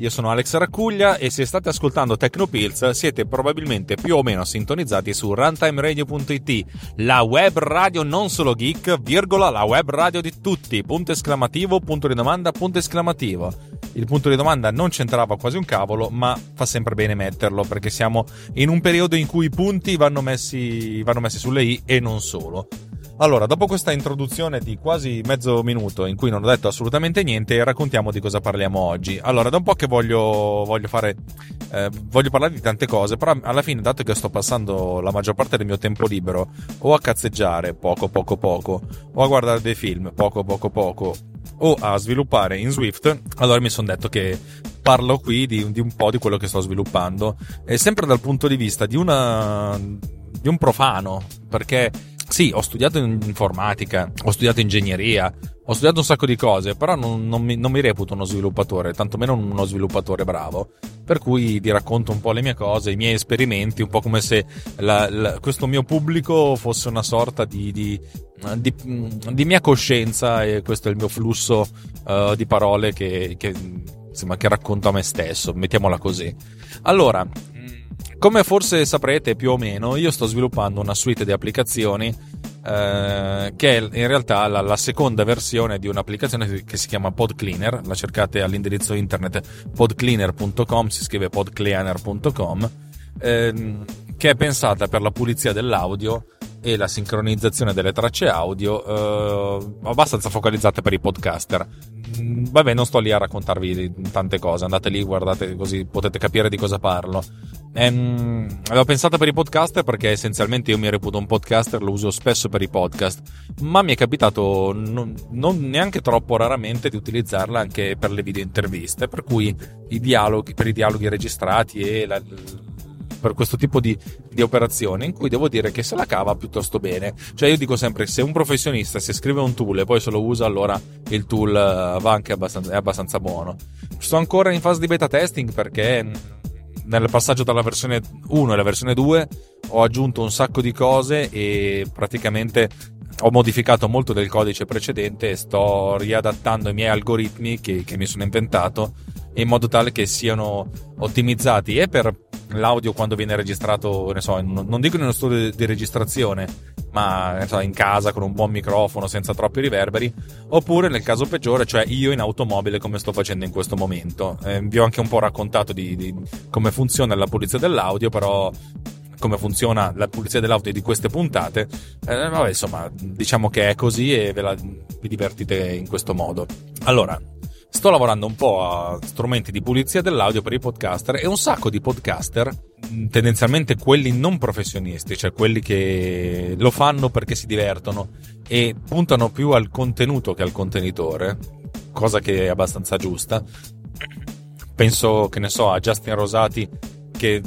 Io sono Alex Raccuglia e se state ascoltando Tecnopills siete probabilmente più o meno sintonizzati su runtimeradio.it, la web radio non solo geek, virgola, la web radio di tutti, punto esclamativo, punto di domanda, punto esclamativo. Il punto di domanda non c'entrava quasi un cavolo, ma fa sempre bene metterlo perché siamo in un periodo in cui i punti vanno messi, vanno messi sulle i e non solo. Allora, dopo questa introduzione di quasi mezzo minuto in cui non ho detto assolutamente niente, raccontiamo di cosa parliamo oggi. Allora, da un po' che voglio, voglio fare, eh, voglio parlare di tante cose, però alla fine, dato che sto passando la maggior parte del mio tempo libero o a cazzeggiare poco, poco, poco, o a guardare dei film poco, poco, poco, o a sviluppare in Swift, allora mi sono detto che parlo qui di, di un po' di quello che sto sviluppando, e sempre dal punto di vista di una di un profano, perché sì, ho studiato informatica, ho studiato ingegneria, ho studiato un sacco di cose, però non, non, mi, non mi, reputo uno sviluppatore, tantomeno uno sviluppatore bravo. Per cui vi racconto un po' le mie cose, i miei esperimenti, un po' come se la, la, questo mio pubblico fosse una sorta di, di, di, di, mia coscienza e questo è il mio flusso uh, di parole che, che, insomma, che racconto a me stesso, mettiamola così. Allora, come forse saprete più o meno, io sto sviluppando una suite di applicazioni eh, che è in realtà la, la, seconda versione di un'applicazione che si chiama PodCleaner, la cercate all'indirizzo internet podcleaner.com, si scrive podcleaner.com, ehm, che è pensata per la pulizia dell'audio e la sincronizzazione delle tracce audio eh, abbastanza focalizzate per i podcaster. Mm, vabbè, non sto lì a raccontarvi tante cose, andate lì, guardate così potete capire di cosa parlo. Ehm, avevo pensato per i podcaster perché essenzialmente io mi reputo un podcaster, lo uso spesso per i podcast, ma mi è capitato non, non neanche troppo raramente di utilizzarla anche per le video interviste, per cui i dialoghi, per i dialoghi registrati e la, per questo tipo di, di operazioni in cui devo dire che se la cava piuttosto bene. Cioè io dico sempre se un professionista si scrive un tool e poi se lo usa allora il tool eh, va anche abbastanza, è abbastanza buono. Sto ancora in fase di beta testing perché nel passaggio dalla versione 1 alla versione 2 ho aggiunto un sacco di cose e praticamente ho modificato molto del codice precedente e sto riadattando i miei algoritmi che, che mi sono inventato in modo tale che siano ottimizzati e per l'audio quando viene registrato, ne so, non dico in uno studio di registrazione, ma so, in casa con un buon microfono senza troppi riverberi, oppure nel caso peggiore, cioè io in automobile come sto facendo in questo momento. Eh, vi ho anche un po' raccontato di, di come funziona la pulizia dell'audio, però come funziona la pulizia dell'audio di queste puntate, eh, vabbè, insomma, diciamo che è così e ve la, vi divertite in questo modo. Allora, sto lavorando un po' a strumenti di pulizia dell'audio per i podcaster e un sacco di podcaster, tendenzialmente quelli non professionisti, cioè quelli che lo fanno perché si divertono e puntano più al contenuto che al contenitore, cosa che è abbastanza giusta. Penso che ne so a Justin Rosati che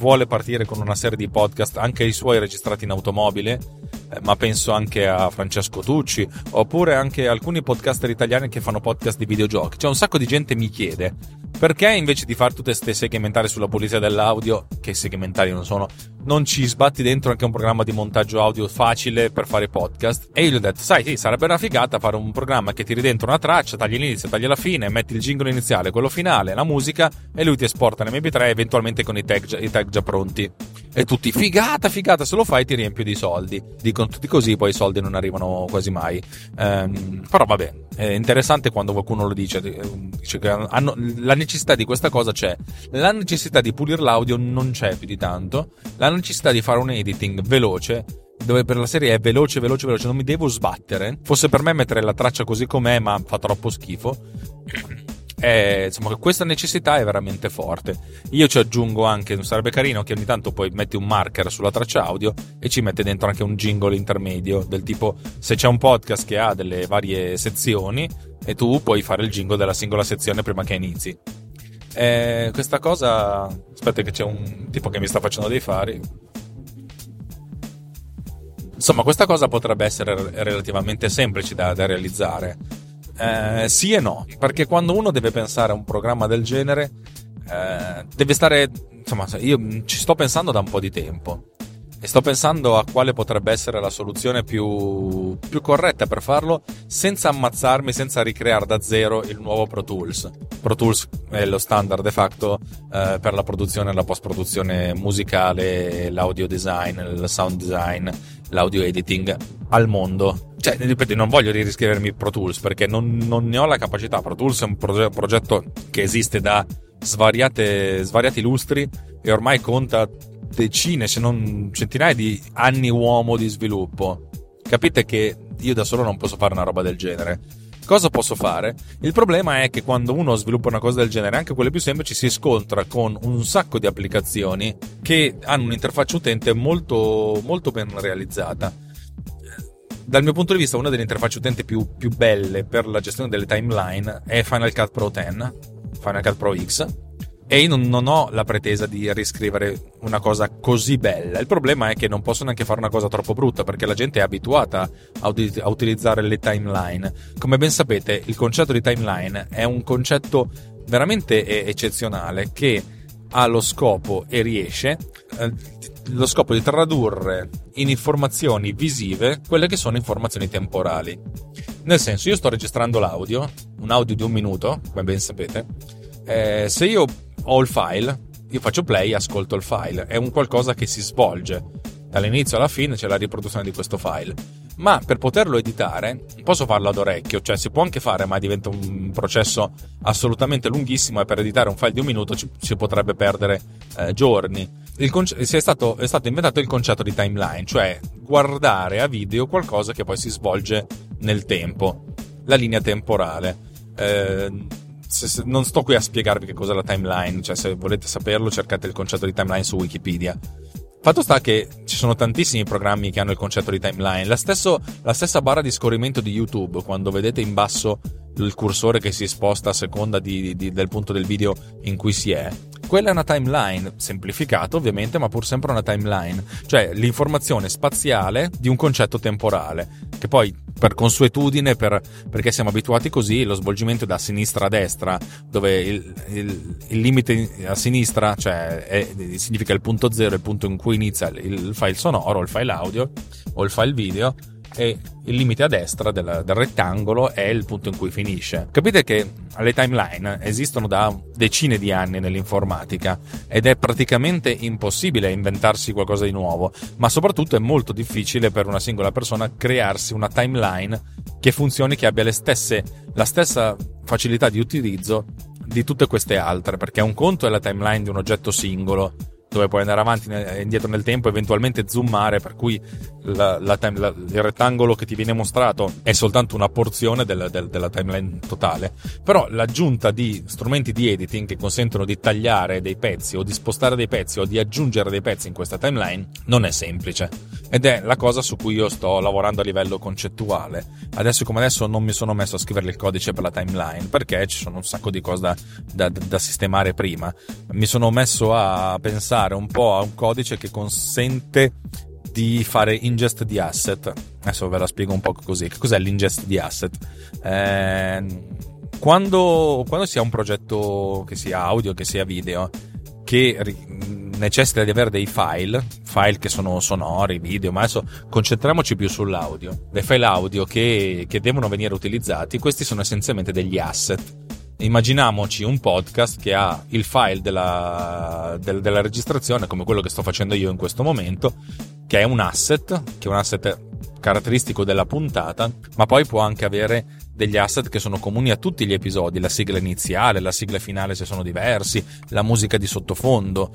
vuole partire con una serie di podcast, anche i suoi registrati in automobile, eh, ma penso anche a Francesco Tucci, oppure anche alcuni podcaster italiani che fanno podcast di videogiochi. Cioè un sacco di gente mi chiede perché invece di fare tutte queste segmentari sulla pulizia dell'audio, che segmentari non sono, non ci sbatti dentro anche un programma di montaggio audio facile per fare podcast? E io gli ho detto, sai, sì, sarebbe una figata fare un programma che tiri dentro una traccia, tagli l'inizio, tagli la fine, metti il jingle iniziale, quello finale, la musica, e lui ti esporta in MP3 eventualmente con i tag, i tag già pronti. E tutti, figata, figata, se lo fai ti riempio di soldi. Dicono tutti così, poi i soldi non arrivano quasi mai. Ehm, però vabbè, è interessante quando qualcuno lo dice, dice che hanno, la necessità di questa cosa c'è. La necessità di pulire l'audio non c'è più di tanto. La necessità di fare un editing veloce dove per la serie è veloce, veloce, veloce, non mi devo sbattere. Fosse per me mettere la traccia così com'è, ma fa troppo schifo. Eh, insomma, questa necessità è veramente forte. Io ci aggiungo anche, sarebbe carino che ogni tanto poi metti un marker sulla traccia audio e ci mette dentro anche un jingle intermedio, del tipo se c'è un podcast che ha delle varie sezioni e tu puoi fare il jingle della singola sezione prima che inizi. Eh, questa cosa. Aspetta, che c'è un tipo che mi sta facendo dei fari. Insomma, questa cosa potrebbe essere relativamente semplice da, da realizzare. Eh, sì e no, perché quando uno deve pensare a un programma del genere, eh, deve stare. Insomma, io ci sto pensando da un po' di tempo e sto pensando a quale potrebbe essere la soluzione più, più corretta per farlo senza ammazzarmi, senza ricreare da zero il nuovo Pro Tools. Pro Tools è lo standard de facto eh, per la produzione e la post-produzione musicale, l'audio design, il sound design, l'audio editing al mondo. Cioè, ripeto, non voglio riscrivermi Pro Tools perché non, non ne ho la capacità. Pro Tools è un proge- progetto che esiste da svariate, svariati lustri e ormai conta decine, se non centinaia di anni uomo di sviluppo. Capite che io da solo non posso fare una roba del genere. Cosa posso fare? Il problema è che quando uno sviluppa una cosa del genere, anche quelle più semplici, si scontra con un sacco di applicazioni che hanno un'interfaccia utente molto, molto ben realizzata. Dal mio punto di vista, una delle interfacce utente più, più belle per la gestione delle timeline è Final Cut Pro 10, Final Cut Pro X, e io non, non, ho la pretesa di riscrivere una cosa così bella. Il problema è che non posso neanche fare una cosa troppo brutta perché la gente è abituata a, ut- a, utilizzare le timeline. Come ben sapete, il concetto di timeline è un concetto veramente eccezionale che ha lo scopo e riesce eh, lo scopo di tradurre in informazioni visive quelle che sono informazioni temporali. Nel senso, io sto registrando l'audio, un audio di un minuto, come ben sapete. Eh, se io ho il file, io faccio play e ascolto il file. È un qualcosa che si svolge. Dall'inizio alla fine c'è la riproduzione di questo file. Ma per poterlo editare posso farlo ad orecchio, cioè si può anche fare, ma diventa un processo assolutamente lunghissimo e per editare un file di un minuto ci, ci potrebbe perdere eh, giorni. Conce- è, stato, è stato inventato il concetto di timeline, cioè guardare a video qualcosa che poi si svolge nel tempo, la linea temporale. Eh, se, se, non sto qui a spiegarvi che cos'è la timeline, cioè se volete saperlo cercate il concetto di timeline su Wikipedia. Fatto sta che ci sono tantissimi programmi che hanno il concetto di timeline. La, stesso, la stessa barra di scorrimento di YouTube, quando vedete in basso il cursore che si sposta a seconda di, di, del punto del video in cui si è, quella è una timeline, semplificata ovviamente, ma pur sempre una timeline, cioè l'informazione spaziale di un concetto temporale, che poi per consuetudine, per, perché siamo abituati così, lo svolgimento da sinistra a destra, dove il, il, il limite a sinistra, cioè è, significa il punto zero, il punto in cui inizia il file sonoro, il file audio o il file video, e il limite a destra del, del, rettangolo è il punto in cui finisce. Capite che le timeline esistono da decine di anni nell'informatica ed è praticamente impossibile inventarsi qualcosa di nuovo, ma soprattutto è molto difficile per una singola persona crearsi una timeline che funzioni, che abbia stesse, la stessa facilità di utilizzo di tutte queste altre, perché un conto è la timeline di un oggetto singolo, dove puoi andare avanti e indietro nel tempo, eventualmente zoomare, per cui la, la time, la, il rettangolo che ti viene mostrato è soltanto una porzione del, del, della timeline totale. Però l'aggiunta di strumenti di editing che consentono di tagliare dei pezzi o di spostare dei pezzi o di aggiungere dei pezzi in questa timeline non è semplice. Ed è la cosa su cui io sto lavorando a livello concettuale. Adesso come adesso non mi sono messo a scrivere il codice per la timeline perché ci sono un sacco di cose da, da, da sistemare prima. Mi sono messo a pensare pensare un po' a un codice che consente di fare ingest di asset. Adesso ve la spiego un po' così. Che cos'è l'ingest di asset? Eh, quando, quando si ha un progetto che sia audio, che sia video, che necessita di avere dei file, file che sono sonori, video, ma adesso concentriamoci più sull'audio. Dei file audio che, che devono venire utilizzati, questi sono essenzialmente degli asset. Immaginiamoci un podcast che ha il file della, del, della registrazione, come quello che sto facendo io in questo momento, che è un asset, che è un asset caratteristico della puntata, ma poi può anche avere degli asset che sono comuni a tutti gli episodi, la sigla iniziale, la sigla finale se sono diversi, la musica di sottofondo.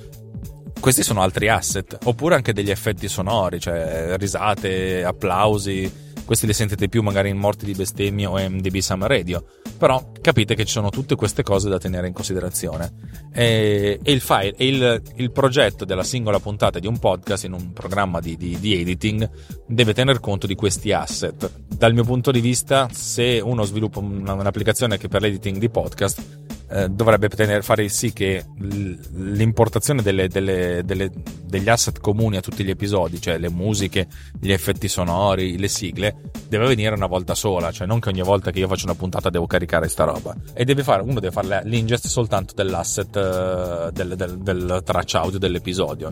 Questi sono altri asset, oppure anche degli effetti sonori, cioè risate, applausi, questi li sentite più magari in Morti di Bestemmie o MDB Summer Radio, però capite che ci sono tutte queste cose da tenere in considerazione. E, e il file, e il, il, progetto della singola puntata di un podcast in un programma di, di, di editing deve tener conto di questi asset. Dal mio punto di vista, se uno sviluppa un'applicazione che per l'editing di podcast eh, dovrebbe tenere, fare sì che l'importazione delle, delle, delle, degli asset comuni a tutti gli episodi, cioè le musiche, gli effetti sonori, le sigle, deve avvenire una volta sola, cioè non che ogni volta che io faccio una puntata devo caricare sta roba. E deve fare, uno deve fare l'ingest soltanto dell'asset uh, del, del, del, traccia audio dell'episodio.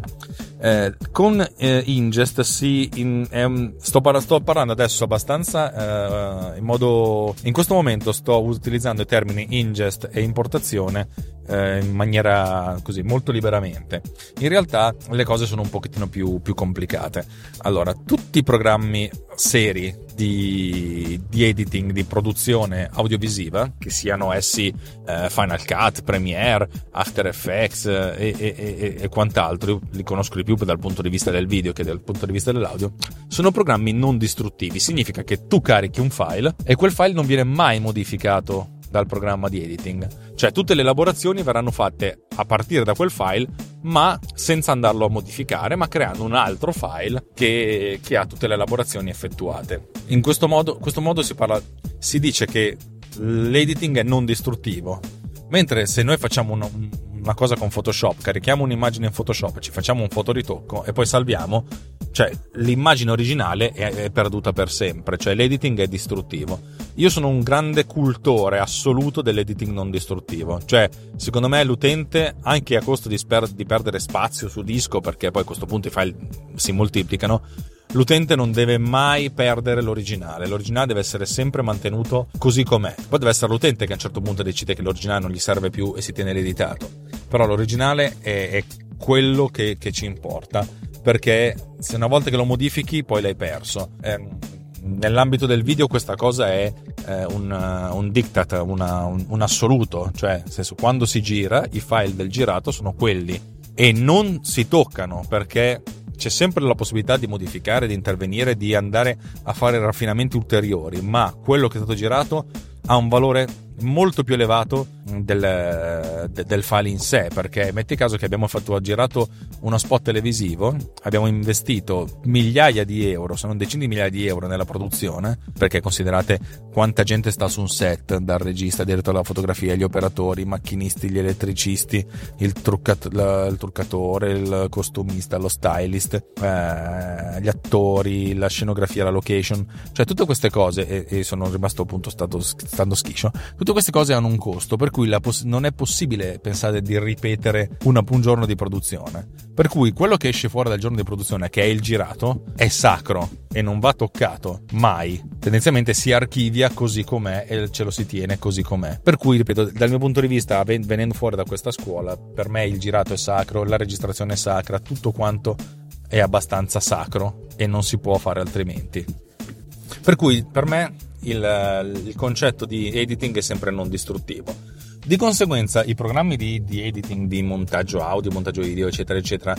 Eh, con eh, ingest si in, um, sto, par- sto, parlando adesso abbastanza uh, in modo in questo momento sto utilizzando i termini ingest e import importazione eh, in maniera così molto liberamente. In realtà le cose sono un pochettino più, più complicate. Allora, tutti i programmi seri di, di, editing, di produzione audiovisiva, che siano essi eh, Final Cut, Premiere, After Effects eh, e, e, e, quant'altro, io li conosco di più dal punto di vista del video che dal punto di vista dell'audio, sono programmi non distruttivi. Significa che tu carichi un file e quel file non viene mai modificato dal programma di editing. Cioè tutte le elaborazioni verranno fatte a partire da quel file, ma senza andarlo a modificare, ma creando un altro file che, che ha tutte le elaborazioni effettuate. In questo modo, questo modo si, parla, si dice che l'editing è non distruttivo, mentre se noi facciamo una, una cosa con Photoshop, carichiamo un'immagine in Photoshop, ci facciamo un fotoritocco e poi salviamo, cioè l'immagine originale è, è perduta per sempre, cioè l'editing è distruttivo. Io sono un grande cultore assoluto dell'editing non distruttivo, cioè secondo me l'utente, anche a costo di, sper- di perdere spazio su disco, perché poi a questo punto i file si moltiplicano, l'utente non deve mai perdere l'originale. L'originale deve essere sempre mantenuto così com'è. Poi deve essere l'utente che a un certo punto decide che l'originale non gli serve più e si tiene l'editato. Però l'originale è, è quello che, che, ci importa perché se una volta che lo modifichi poi l'hai perso. Eh, nell'ambito del video questa cosa è eh, un, un, diktat, un, un, assoluto, cioè senso, quando si gira i file del girato sono quelli. E non si toccano perché c'è sempre la possibilità di modificare, di intervenire, di andare a fare raffinamenti ulteriori, ma quello che è stato girato ha un valore molto più elevato del, del, file in sé perché metti caso che abbiamo fatto, girato uno spot televisivo abbiamo investito migliaia di euro se non decine di migliaia di euro nella produzione perché considerate quanta gente sta su un set dal regista, direttore della fotografia gli operatori, i macchinisti, gli elettricisti il, truccat- il truccatore il costumista, lo stylist eh, gli attori, la scenografia, la location cioè tutte queste cose e, e sono rimasto appunto stato, stando schiscio tutte queste cose hanno un costo per cui poss- non è possibile pensare di ripetere una, un giorno di produzione. Per cui quello che esce fuori dal giorno di produzione, che è il girato, è sacro e non va toccato mai. Tendenzialmente si archivia così com'è e ce lo si tiene così com'è. Per cui, ripeto, dal mio punto di vista, venendo fuori da questa scuola, per me il girato è sacro, la registrazione è sacra, tutto quanto è abbastanza sacro e non si può fare altrimenti. Per cui per me il, il concetto di editing è sempre non distruttivo. Di conseguenza i programmi di, di, editing, di montaggio audio, montaggio video, eccetera, eccetera,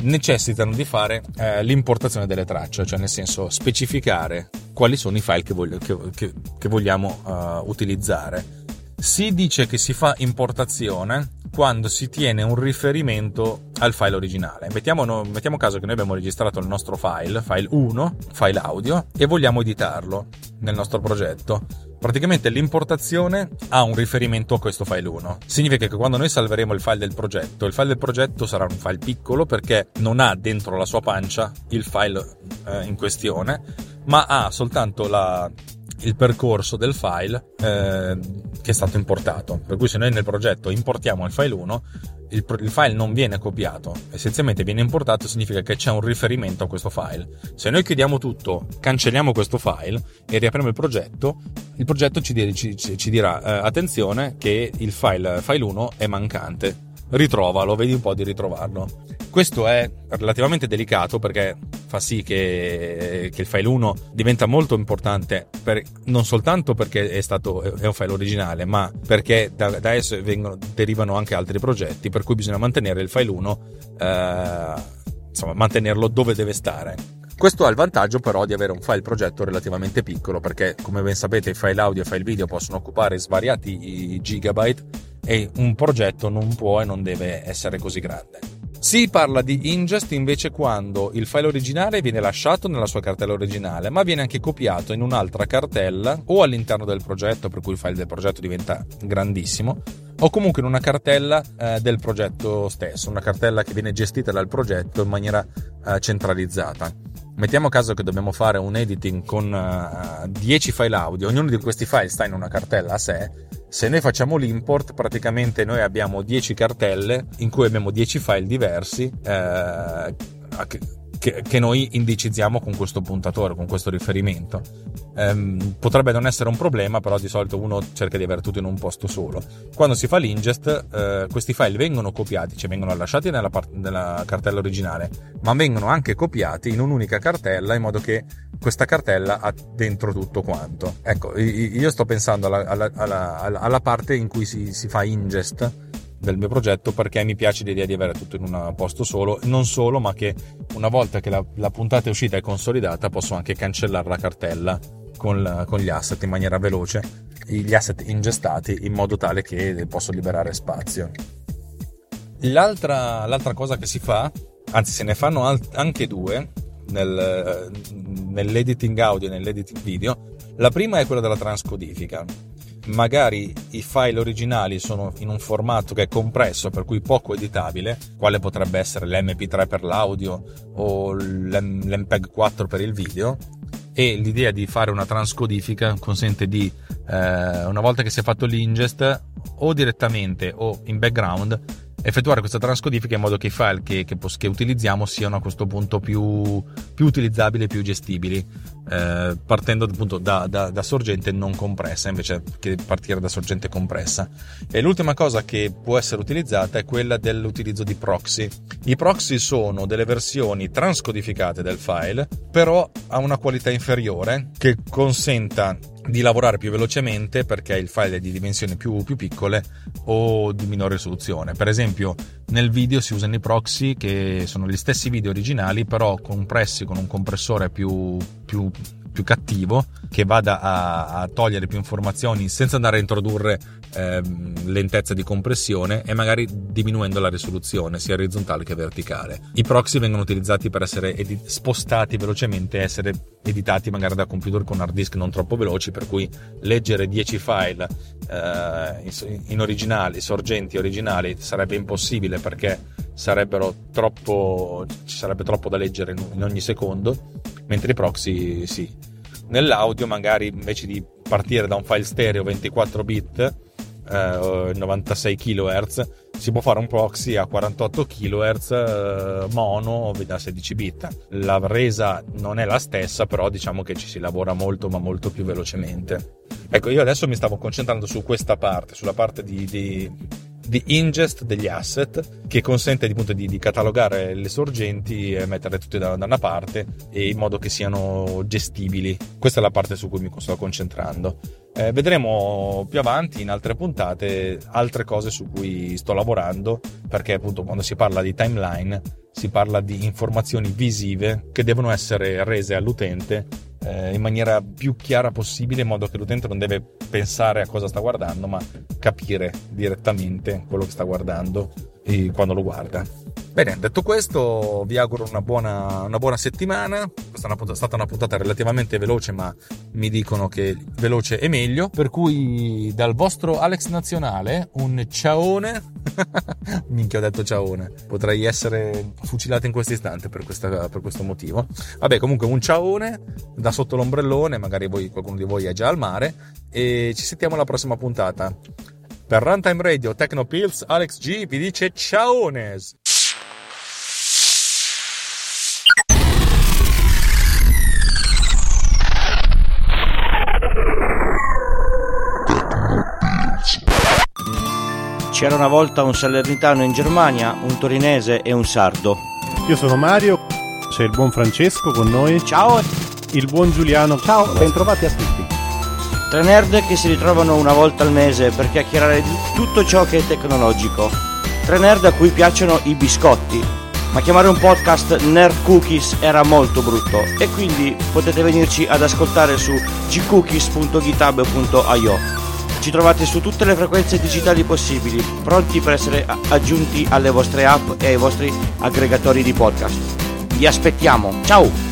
necessitano di fare eh, l'importazione delle tracce, cioè nel senso specificare quali sono i file che, voglio, che, che, che vogliamo uh, utilizzare. Si dice che si fa importazione quando si tiene un riferimento al file originale. Mettiamo, no, mettiamo caso che noi abbiamo registrato il nostro file, file 1, file audio, e vogliamo editarlo nel nostro progetto. Praticamente l'importazione ha un riferimento a questo file 1. Significa che quando noi salveremo il file del progetto, il file del progetto sarà un file piccolo perché non ha dentro la sua pancia il file eh, in questione, ma ha soltanto la, il percorso del file eh, che è stato importato. Per cui se noi nel progetto importiamo il file 1, il, il, file non viene copiato, essenzialmente viene importato, significa che c'è un riferimento a questo file. Se noi chiudiamo tutto, cancelliamo questo file e riapriamo il progetto, il progetto ci, ci, ci dirà eh, attenzione che il file, file 1 è mancante ritrovalo, vedi un po' di ritrovarlo. Questo è relativamente delicato perché fa sì che, che il file 1 diventa molto importante per, non soltanto perché è, stato, è un file originale, ma perché da, da esso vengono, derivano anche altri progetti, per cui bisogna mantenere il file 1, eh, insomma, mantenerlo dove deve stare. Questo ha il vantaggio però di avere un file progetto relativamente piccolo perché come ben sapete i file audio e i file video possono occupare svariati gigabyte e un progetto non può e non deve essere così grande. Si parla di ingest invece quando il file originale viene lasciato nella sua cartella originale, ma viene anche copiato in un'altra cartella o all'interno del progetto, per cui il file del progetto diventa grandissimo, o comunque in una cartella eh, del progetto stesso, una cartella che viene gestita dal progetto in maniera eh, centralizzata. Mettiamo caso che dobbiamo fare un editing con uh, 10 file audio, ognuno di questi file sta in una cartella a sé. Se noi facciamo l'import, praticamente noi abbiamo 10 cartelle in cui abbiamo 10 file diversi eh, che, che, noi indicizziamo con questo puntatore, con questo riferimento. Ehm, potrebbe non essere un problema, però di solito uno cerca di avere tutto in un posto solo. Quando si fa l'ingest, eh, questi file vengono copiati, cioè vengono lasciati nella, part- nella cartella originale, ma vengono anche copiati in un'unica cartella in modo che questa cartella ha dentro tutto quanto. Ecco, io sto pensando alla, alla, alla, alla parte in cui si, si fa ingest del mio progetto perché mi piace l'idea di avere tutto in un posto solo, non solo, ma che una volta che la, la puntata è uscita e consolidata posso anche cancellare la cartella con, con, gli asset in maniera veloce, gli asset ingestati in modo tale che posso liberare spazio. L'altra, l'altra cosa che si fa, anzi se ne fanno alt- anche due nel, nell'editing audio e nell'editing video, la prima è quella della transcodifica magari i file originali sono in un formato che è compresso, per cui poco editabile, quale potrebbe essere l'MP3 per l'audio o l'MPEG 4 per il video, e l'idea di fare una transcodifica consente di, eh, una volta che si è fatto l'ingest, o direttamente o in background, effettuare questa transcodifica in modo che i file che, che, che utilizziamo siano a questo punto più, più utilizzabili e più gestibili, eh, partendo appunto da, da, da, sorgente non compressa invece che partire da sorgente compressa. E l'ultima cosa che può essere utilizzata è quella dell'utilizzo di proxy. I proxy sono delle versioni transcodificate del file, però a una qualità inferiore che consenta di lavorare più velocemente perché il file è di dimensioni più, più, piccole o di minore risoluzione. Per esempio, nel video si usano i proxy che sono gli stessi video originali, però compressi con un compressore più, più più cattivo che vada a, a togliere più informazioni senza andare a introdurre ehm, lentezza di compressione e magari diminuendo la risoluzione sia orizzontale che verticale. I proxy vengono utilizzati per essere edi- spostati velocemente e essere editati magari da computer con hard disk non troppo veloci per cui leggere 10 file eh, in, in originali, sorgenti originali sarebbe impossibile perché sarebbero troppo, ci sarebbe troppo da leggere in ogni secondo mentre i proxy sì. Nell'audio magari invece di partire da un file stereo 24 bit eh, 96 kHz si può fare un proxy a 48 kHz eh, mono da 16 bit la resa non è la stessa però diciamo che ci si lavora molto ma molto più velocemente ecco io adesso mi stavo concentrando su questa parte sulla parte di, di di ingest degli asset che consente appunto di, di, catalogare le sorgenti e metterle tutte da, da, una parte in modo che siano gestibili. Questa è la parte su cui mi sto concentrando. Eh, vedremo più avanti in altre puntate altre cose su cui sto lavorando perché appunto quando si parla di timeline si parla di informazioni visive che devono essere rese all'utente eh, in maniera più chiara possibile in modo che l'utente non deve pensare a cosa sta guardando ma capire direttamente quello che sta guardando quando lo guarda. Bene, detto questo, vi auguro una buona, una buona settimana. Questa è, una, stata una puntata relativamente veloce, ma mi dicono che veloce è meglio. Per cui, dal vostro Alex Nazionale, un ciaone. Minchia, ho detto ciaone. Potrei essere fucilato in questo istante per, questa, per questo motivo. Vabbè, comunque, un ciaone da sotto l'ombrellone. Magari voi, qualcuno di voi è già al mare. E ci sentiamo alla prossima puntata. Per Runtime Radio Tecnopills, Alex G vi dice ciaones! C'era una volta un salernitano in Germania, un torinese e un sardo. Io sono Mario, c'è il buon Francesco con noi. Ciao! Il buon Giuliano. Ciao, bentrovati a tutti. Tre nerd che si ritrovano una volta al mese per chiacchierare di tutto ciò che è tecnologico. Tre nerd a cui piacciono i biscotti. Ma chiamare un podcast Nerd Cookies era molto brutto e quindi potete venirci ad ascoltare su gcookies.github.io. Ci trovate su tutte le frequenze digitali possibili, pronti per essere aggiunti alle vostre app e ai vostri aggregatori di podcast. Vi aspettiamo, ciao!